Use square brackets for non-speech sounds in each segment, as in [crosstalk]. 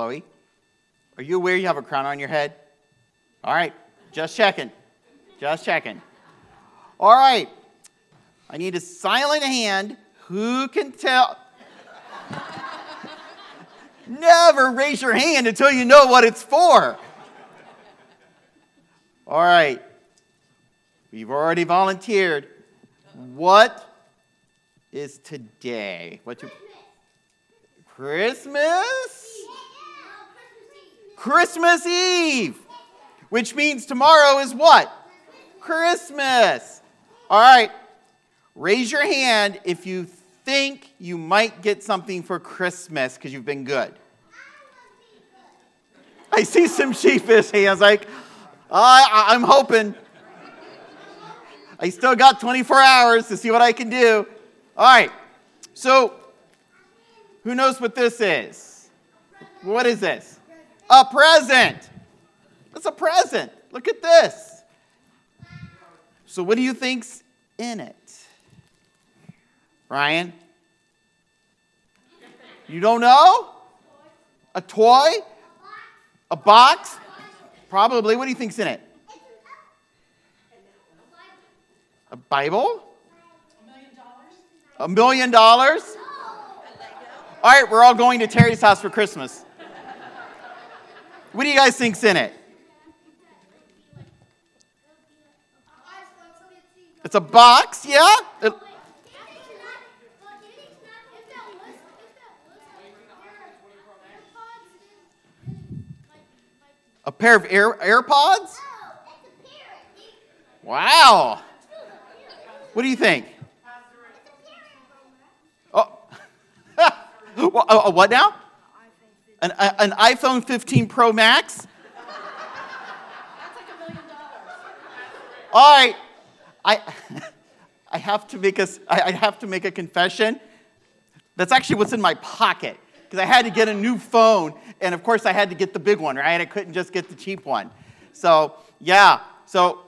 Chloe, are you aware you have a crown on your head? All right, just checking. Just checking. All right, I need a silent hand. Who can tell? [laughs] Never raise your hand until you know what it's for. All right, we've already volunteered. What is today? What you? Christmas? Christmas Eve, which means tomorrow is what? Christmas. All right, raise your hand if you think you might get something for Christmas because you've been good. I see some sheepish hands like, I, I'm hoping. I still got 24 hours to see what I can do. All right. So, who knows what this is? What is this? A present. It's a present. Look at this. So, what do you think's in it? Ryan? You don't know? A toy? A box? Probably. What do you think's in it? A Bible? A million dollars? All right, we're all going to Terry's house for Christmas. What do you guys think's in it? It's a box, yeah? It- a pair of Air, AirPods? Wow. What do you think? Oh. Well, uh, uh, what now? An, uh, an iPhone 15 Pro Max? All right. I, [laughs] I, have to make a, I I have to make a confession. That's actually what's in my pocket because I had to get a new phone. And of course, I had to get the big one, right? I couldn't just get the cheap one. So, yeah. So,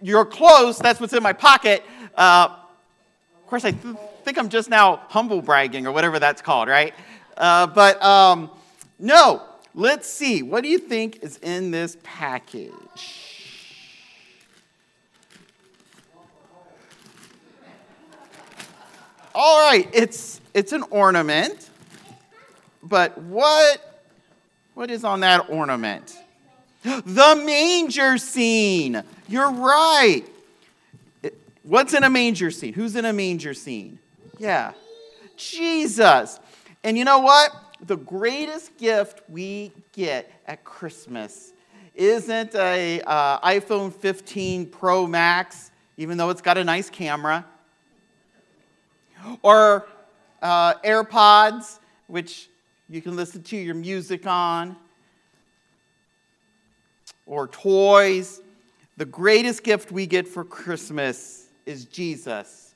you're close. That's what's in my pocket. Uh, of course, I th- think I'm just now humble bragging or whatever that's called, right? Uh, but um, no, let's see. What do you think is in this package? All right, it's it's an ornament, but what what is on that ornament? [gasps] The manger scene. You're right. What's in a manger scene? Who's in a manger scene? Yeah, Jesus. And you know what? The greatest gift we get at Christmas isn't a uh, iPhone 15 Pro Max, even though it's got a nice camera or uh, AirPods, which you can listen to your music on, or toys. The greatest gift we get for Christmas is Jesus,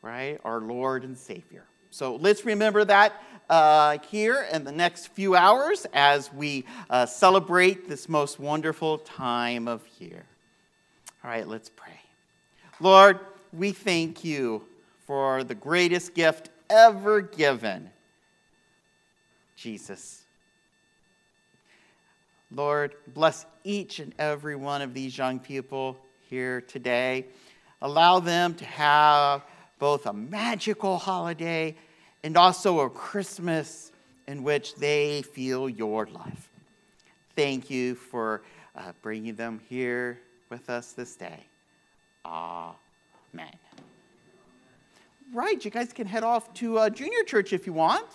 right? Our Lord and Savior. So let's remember that uh, here in the next few hours as we uh, celebrate this most wonderful time of year. All right, let's pray. Lord, we thank you for the greatest gift ever given Jesus. Lord, bless each and every one of these young people here today. Allow them to have both a magical holiday and also a Christmas in which they feel your love. Thank you for uh, bringing them here with us this day. Amen. Right, you guys can head off to uh, junior church if you want.